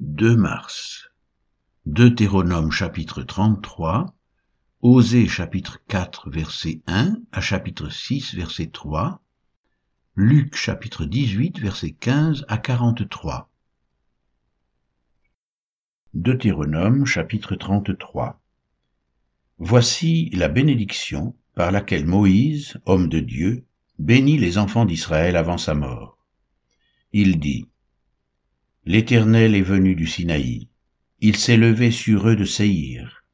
2 mars. Deutéronome chapitre 33, Osée chapitre 4 verset 1 à chapitre 6 verset 3, Luc chapitre 18 verset 15 à 43. Deutéronome chapitre 33 Voici la bénédiction par laquelle Moïse, homme de Dieu, bénit les enfants d'Israël avant sa mort. Il dit, L'Éternel est venu du Sinaï, il s'est levé sur eux de Séhir,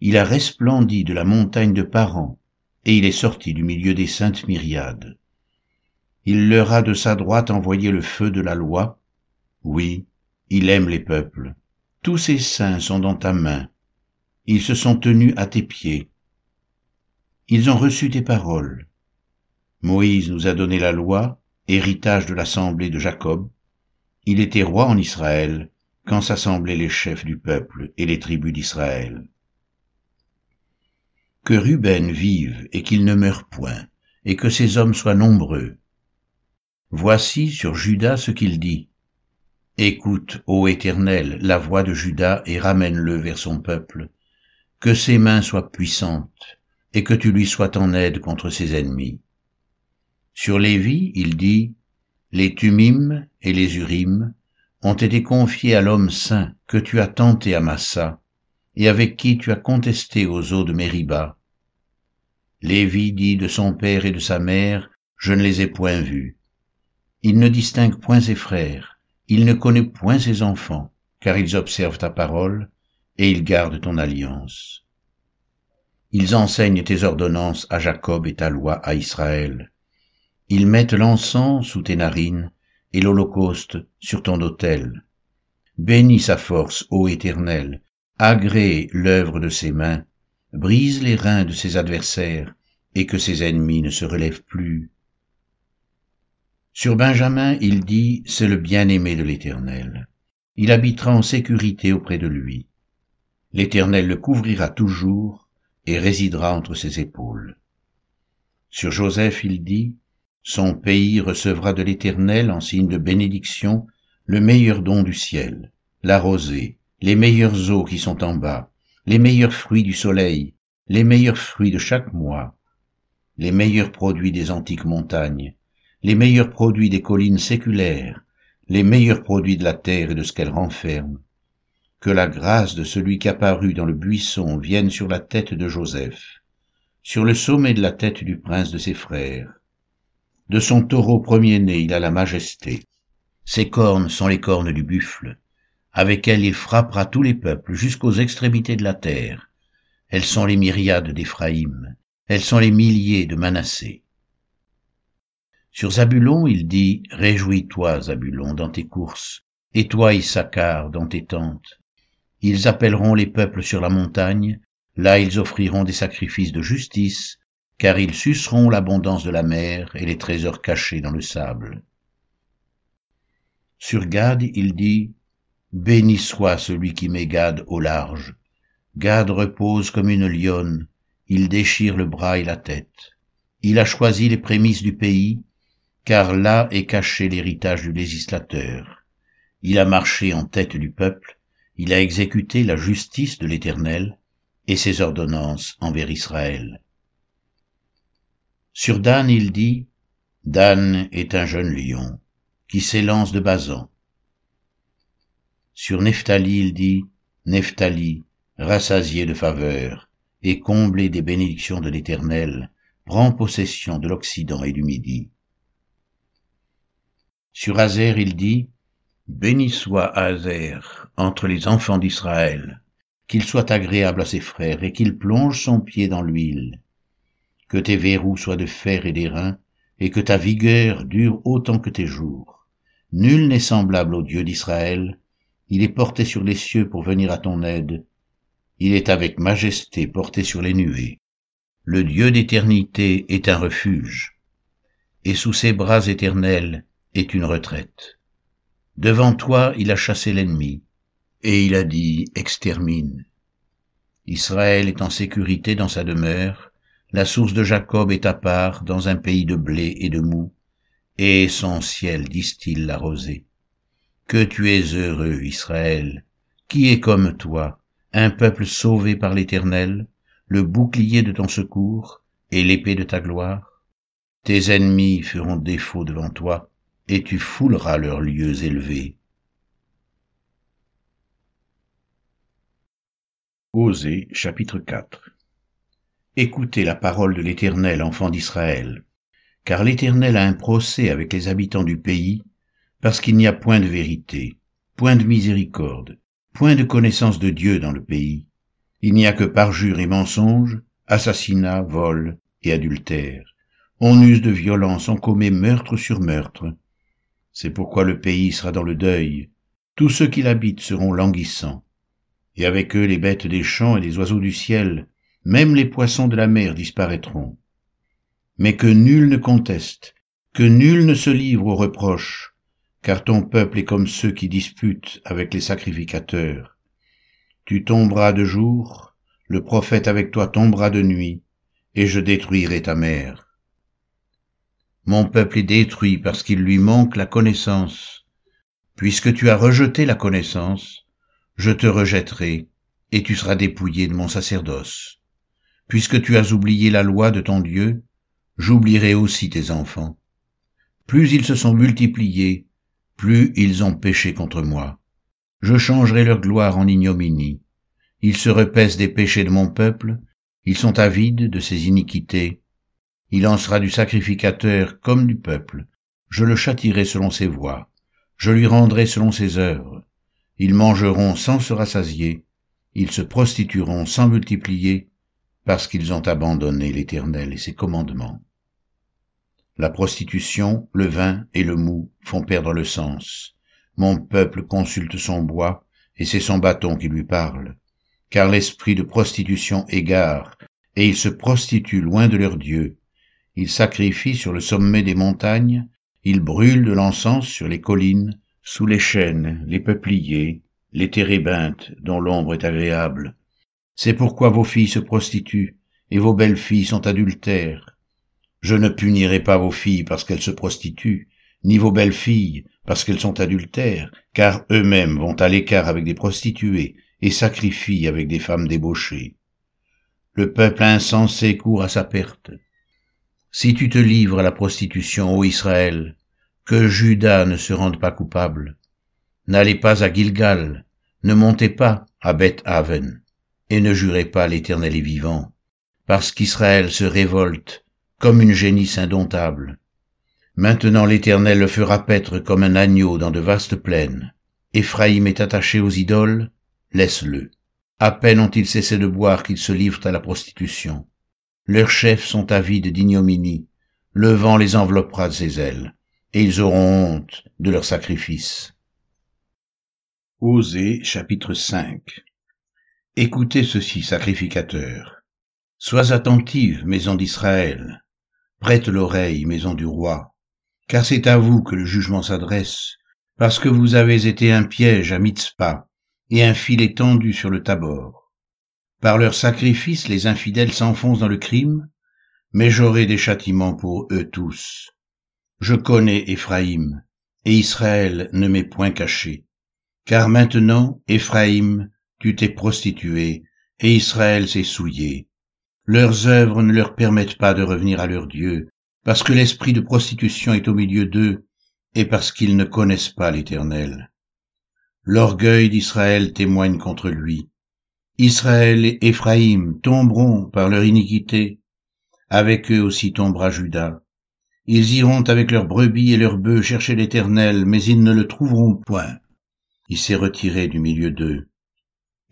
il a resplendi de la montagne de Paran, et il est sorti du milieu des saintes myriades. Il leur a de sa droite envoyé le feu de la loi, oui, il aime les peuples. Tous ses saints sont dans ta main, ils se sont tenus à tes pieds. Ils ont reçu tes paroles. Moïse nous a donné la loi, héritage de l'assemblée de Jacob, il était roi en Israël quand s'assemblaient les chefs du peuple et les tribus d'Israël. Que Ruben vive et qu'il ne meure point, et que ses hommes soient nombreux. Voici sur Judas ce qu'il dit. Écoute, ô Éternel, la voix de Judas et ramène-le vers son peuple. Que ses mains soient puissantes, et que tu lui sois en aide contre ses ennemis. Sur Lévi, il dit, les Tumim et les Urim ont été confiés à l'homme saint que tu as tenté à Massa, et avec qui tu as contesté aux eaux de Mériba. Lévi dit de son père et de sa mère, je ne les ai point vus. Il ne distingue point ses frères, il ne connaît point ses enfants, car ils observent ta parole, et ils gardent ton alliance. Ils enseignent tes ordonnances à Jacob et ta loi à Israël. Ils mettent l'encens sous tes narines et l'holocauste sur ton autel. Bénis sa force, ô Éternel, agrée l'œuvre de ses mains, brise les reins de ses adversaires, et que ses ennemis ne se relèvent plus. Sur Benjamin, il dit, c'est le bien-aimé de l'Éternel. Il habitera en sécurité auprès de lui. L'Éternel le couvrira toujours et résidera entre ses épaules. Sur Joseph, il dit, son pays recevra de l'Éternel en signe de bénédiction le meilleur don du ciel, la rosée, les meilleures eaux qui sont en bas, les meilleurs fruits du soleil, les meilleurs fruits de chaque mois, les meilleurs produits des antiques montagnes, les meilleurs produits des collines séculaires, les meilleurs produits de la terre et de ce qu'elle renferme. Que la grâce de celui qui apparut dans le buisson vienne sur la tête de Joseph, sur le sommet de la tête du prince de ses frères, de son taureau premier-né il a la majesté. Ses cornes sont les cornes du buffle. Avec elles il frappera tous les peuples jusqu'aux extrémités de la terre. Elles sont les myriades d'Éphraïm. Elles sont les milliers de Manassé. Sur Zabulon, il dit, Réjouis-toi, Zabulon, dans tes courses, et toi, Issachar, dans tes tentes. Ils appelleront les peuples sur la montagne, là ils offriront des sacrifices de justice, car ils suceront l'abondance de la mer et les trésors cachés dans le sable. Sur Gad, il dit, Béni soit celui qui met Gad au large. Gad repose comme une lionne, il déchire le bras et la tête. Il a choisi les prémices du pays, car là est caché l'héritage du législateur. Il a marché en tête du peuple, il a exécuté la justice de l'Éternel et ses ordonnances envers Israël. Sur Dan, il dit, Dan est un jeune lion qui s'élance de Bazan. Sur Nephtali, il dit, Nephtali, rassasié de faveur et comblé des bénédictions de l'Éternel, prend possession de l'Occident et du Midi. Sur Azer, il dit, Béni soit Azer entre les enfants d'Israël, qu'il soit agréable à ses frères et qu'il plonge son pied dans l'huile que tes verrous soient de fer et d'airain, et que ta vigueur dure autant que tes jours. Nul n'est semblable au Dieu d'Israël, il est porté sur les cieux pour venir à ton aide, il est avec majesté porté sur les nuées. Le Dieu d'éternité est un refuge, et sous ses bras éternels est une retraite. Devant toi il a chassé l'ennemi, et il a dit, extermine. Israël est en sécurité dans sa demeure, la source de Jacob est à part dans un pays de blé et de mou, et son ciel distille la rosée. Que tu es heureux, Israël, qui est comme toi, un peuple sauvé par l'Éternel, le bouclier de ton secours et l'épée de ta gloire? Tes ennemis feront défaut devant toi, et tu fouleras leurs lieux élevés. Osée chapitre 4 Écoutez la parole de l'Éternel, enfant d'Israël, car l'Éternel a un procès avec les habitants du pays, parce qu'il n'y a point de vérité, point de miséricorde, point de connaissance de Dieu dans le pays. Il n'y a que parjure et mensonge, assassinat, vol et adultère. On use de violence, on commet meurtre sur meurtre. C'est pourquoi le pays sera dans le deuil. Tous ceux qui l'habitent seront languissants. Et avec eux les bêtes des champs et les oiseaux du ciel, même les poissons de la mer disparaîtront. Mais que nul ne conteste, que nul ne se livre aux reproches, car ton peuple est comme ceux qui disputent avec les sacrificateurs. Tu tomberas de jour, le prophète avec toi tombera de nuit, et je détruirai ta mère. Mon peuple est détruit parce qu'il lui manque la connaissance. Puisque tu as rejeté la connaissance, je te rejetterai, et tu seras dépouillé de mon sacerdoce. Puisque tu as oublié la loi de ton Dieu, j'oublierai aussi tes enfants. Plus ils se sont multipliés, plus ils ont péché contre moi. Je changerai leur gloire en ignominie. Ils se repaissent des péchés de mon peuple, ils sont avides de ses iniquités. Il en sera du sacrificateur comme du peuple. Je le châtirai selon ses voies. Je lui rendrai selon ses œuvres. Ils mangeront sans se rassasier. Ils se prostitueront sans multiplier, parce qu'ils ont abandonné l'Éternel et ses commandements. La prostitution, le vin et le mou font perdre le sens. Mon peuple consulte son bois, et c'est son bâton qui lui parle. Car l'esprit de prostitution égare, et ils se prostituent loin de leur Dieu. Ils sacrifient sur le sommet des montagnes, ils brûlent de l'encens sur les collines, sous les chênes, les peupliers, les térébinthes dont l'ombre est agréable. C'est pourquoi vos filles se prostituent, et vos belles filles sont adultères je ne punirai pas vos filles parce qu'elles se prostituent, ni vos belles filles parce qu'elles sont adultères, car eux-mêmes vont à l'écart avec des prostituées et sacrifient avec des femmes débauchées. Le peuple insensé court à sa perte. Si tu te livres à la prostitution, ô Israël, que Judas ne se rende pas coupable. N'allez pas à Gilgal, ne montez pas à Beth Aven, et ne jurez pas l'Éternel est vivant, parce qu'Israël se révolte comme une génisse indomptable. Maintenant l'Éternel le fera paître comme un agneau dans de vastes plaines. Éphraïm est attaché aux idoles, laisse-le. À peine ont-ils cessé de boire qu'ils se livrent à la prostitution. Leurs chefs sont avides d'ignominie, le vent les enveloppera de ses ailes, et ils auront honte de leurs sacrifices. Osée chapitre 5 Écoutez ceci, sacrificateurs. Sois attentive, maison d'Israël, Prête l'oreille, maison du roi, car c'est à vous que le jugement s'adresse, parce que vous avez été un piège à Mitzpah et un filet tendu sur le Tabor. Par leurs sacrifices, les infidèles s'enfoncent dans le crime, mais j'aurai des châtiments pour eux tous. Je connais Éphraïm, et Israël ne m'est point caché. Car maintenant, Éphraïm, tu t'es prostitué, et Israël s'est souillé. Leurs œuvres ne leur permettent pas de revenir à leur Dieu, parce que l'esprit de prostitution est au milieu d'eux, et parce qu'ils ne connaissent pas l'Éternel. L'orgueil d'Israël témoigne contre lui. Israël et Éphraïm tomberont par leur iniquité, avec eux aussi tombera Judas. Ils iront avec leurs brebis et leurs bœufs chercher l'Éternel, mais ils ne le trouveront point. Il s'est retiré du milieu d'eux.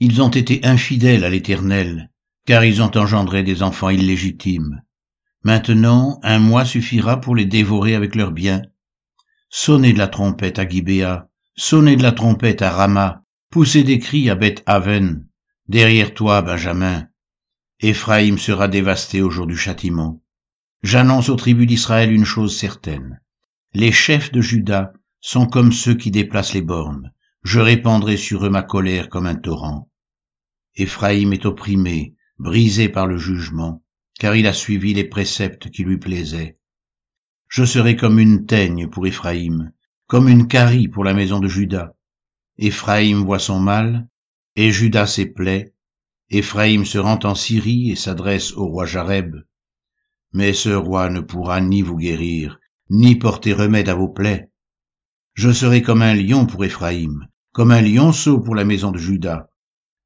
Ils ont été infidèles à l'Éternel, car ils ont engendré des enfants illégitimes. Maintenant, un mois suffira pour les dévorer avec leurs biens. Sonnez de la trompette à Gibéa, sonnez de la trompette à Rama, poussez des cris à Beth Aven. Derrière toi, Benjamin. Éphraïm sera dévasté au jour du châtiment. J'annonce aux tribus d'Israël une chose certaine. Les chefs de Juda sont comme ceux qui déplacent les bornes. Je répandrai sur eux ma colère comme un torrent. Éphraïm est opprimé, brisé par le jugement, car il a suivi les préceptes qui lui plaisaient. Je serai comme une teigne pour Éphraïm, comme une carie pour la maison de Judas. Éphraïm voit son mal, et Judas ses plaies. Éphraïm se rend en Syrie et s'adresse au roi Jareb. Mais ce roi ne pourra ni vous guérir, ni porter remède à vos plaies. Je serai comme un lion pour Éphraïm, comme un lionceau pour la maison de Judas.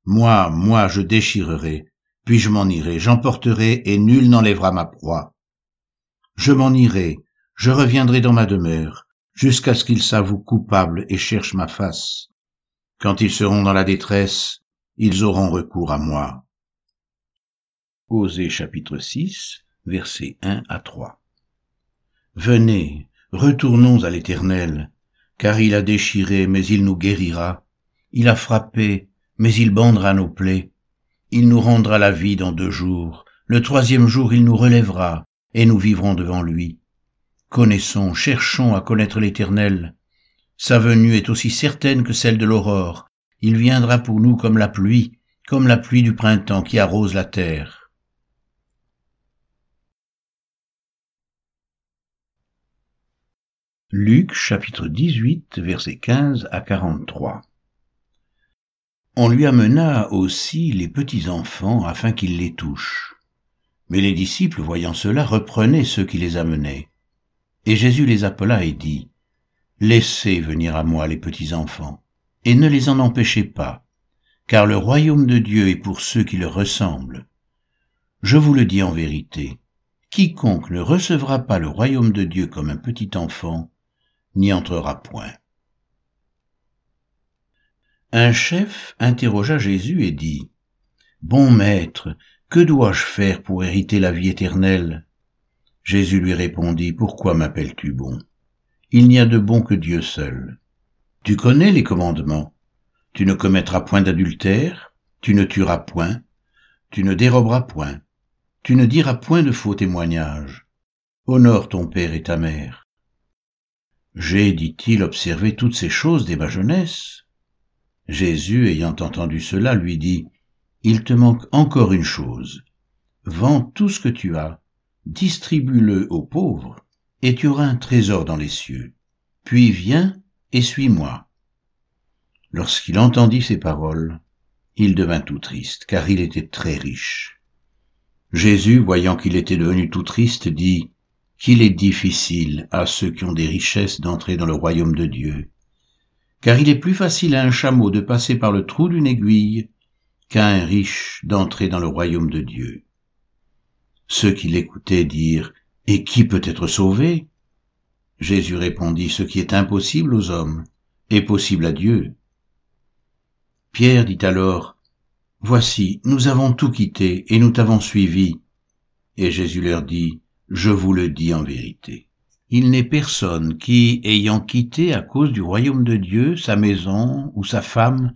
Moi, moi, je déchirerai, puis je m'en irai, j'emporterai, et nul n'enlèvera ma proie. Je m'en irai, je reviendrai dans ma demeure, jusqu'à ce qu'ils s'avouent coupables et cherchent ma face. Quand ils seront dans la détresse, ils auront recours à moi. Osée chapitre 6, versets 1 à 3. Venez, retournons à l'Éternel, car il a déchiré, mais il nous guérira. Il a frappé, mais il bandera nos plaies. Il nous rendra la vie dans deux jours. Le troisième jour, il nous relèvera, et nous vivrons devant lui. Connaissons, cherchons à connaître l'Éternel. Sa venue est aussi certaine que celle de l'aurore. Il viendra pour nous comme la pluie, comme la pluie du printemps qui arrose la terre. Luc chapitre 18 versets 15 à 43 On lui amena aussi les petits enfants afin qu'il les touche. Mais les disciples, voyant cela, reprenaient ceux qui les amenaient. Et Jésus les appela et dit, Laissez venir à moi les petits enfants, et ne les en empêchez pas, car le royaume de Dieu est pour ceux qui le ressemblent. Je vous le dis en vérité, quiconque ne recevra pas le royaume de Dieu comme un petit enfant, n'y entrera point. Un chef interrogea Jésus et dit, Bon maître, que dois-je faire pour hériter la vie éternelle? Jésus lui répondit, Pourquoi m'appelles-tu bon? Il n'y a de bon que Dieu seul. Tu connais les commandements. Tu ne commettras point d'adultère, tu ne tueras point, tu ne déroberas point, tu ne diras point de faux témoignages. Honore ton père et ta mère. J'ai, dit-il, observé toutes ces choses dès ma jeunesse. Jésus, ayant entendu cela, lui dit, Il te manque encore une chose. Vends tout ce que tu as, distribue-le aux pauvres, et tu auras un trésor dans les cieux. Puis viens et suis-moi. Lorsqu'il entendit ces paroles, il devint tout triste, car il était très riche. Jésus, voyant qu'il était devenu tout triste, dit, qu'il est difficile à ceux qui ont des richesses d'entrer dans le royaume de Dieu. Car il est plus facile à un chameau de passer par le trou d'une aiguille qu'à un riche d'entrer dans le royaume de Dieu. Ceux qui l'écoutaient dirent, Et qui peut être sauvé? Jésus répondit, Ce qui est impossible aux hommes est possible à Dieu. Pierre dit alors, Voici, nous avons tout quitté et nous t'avons suivi. Et Jésus leur dit, je vous le dis en vérité. Il n'est personne qui, ayant quitté à cause du royaume de Dieu sa maison, ou sa femme,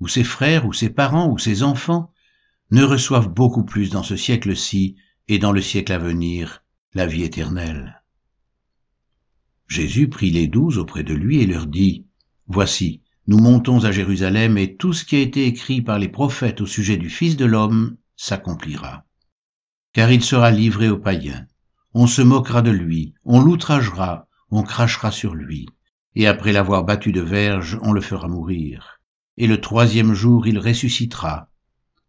ou ses frères, ou ses parents, ou ses enfants, ne reçoive beaucoup plus dans ce siècle-ci et dans le siècle à venir la vie éternelle. Jésus prit les douze auprès de lui et leur dit, Voici, nous montons à Jérusalem et tout ce qui a été écrit par les prophètes au sujet du Fils de l'homme s'accomplira. Car il sera livré aux païens on se moquera de lui, on l'outragera, on crachera sur lui, et après l'avoir battu de verge, on le fera mourir. Et le troisième jour, il ressuscitera.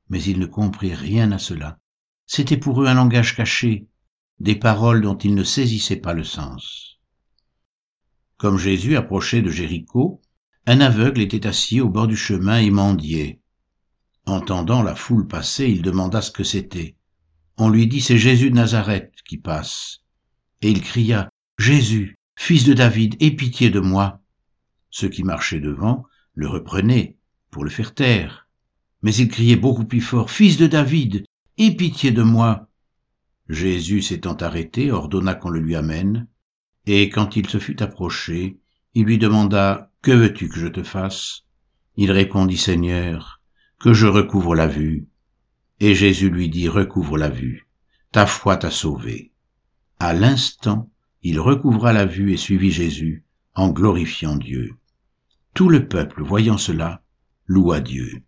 Mais ils ne comprirent rien à cela. C'était pour eux un langage caché, des paroles dont ils ne saisissaient pas le sens. Comme Jésus approchait de Jéricho, un aveugle était assis au bord du chemin et mendiait. Entendant la foule passer, il demanda ce que c'était on lui dit c'est Jésus de Nazareth qui passe. Et il cria, Jésus, fils de David, aie pitié de moi. Ceux qui marchaient devant le reprenaient pour le faire taire. Mais il criait beaucoup plus fort, Fils de David, aie pitié de moi. Jésus s'étant arrêté, ordonna qu'on le lui amène, et quand il se fut approché, il lui demanda, Que veux-tu que je te fasse? Il répondit, Seigneur, que je recouvre la vue. Et Jésus lui dit, recouvre la vue, ta foi t'a sauvé. À l'instant, il recouvra la vue et suivit Jésus, en glorifiant Dieu. Tout le peuple, voyant cela, loua Dieu.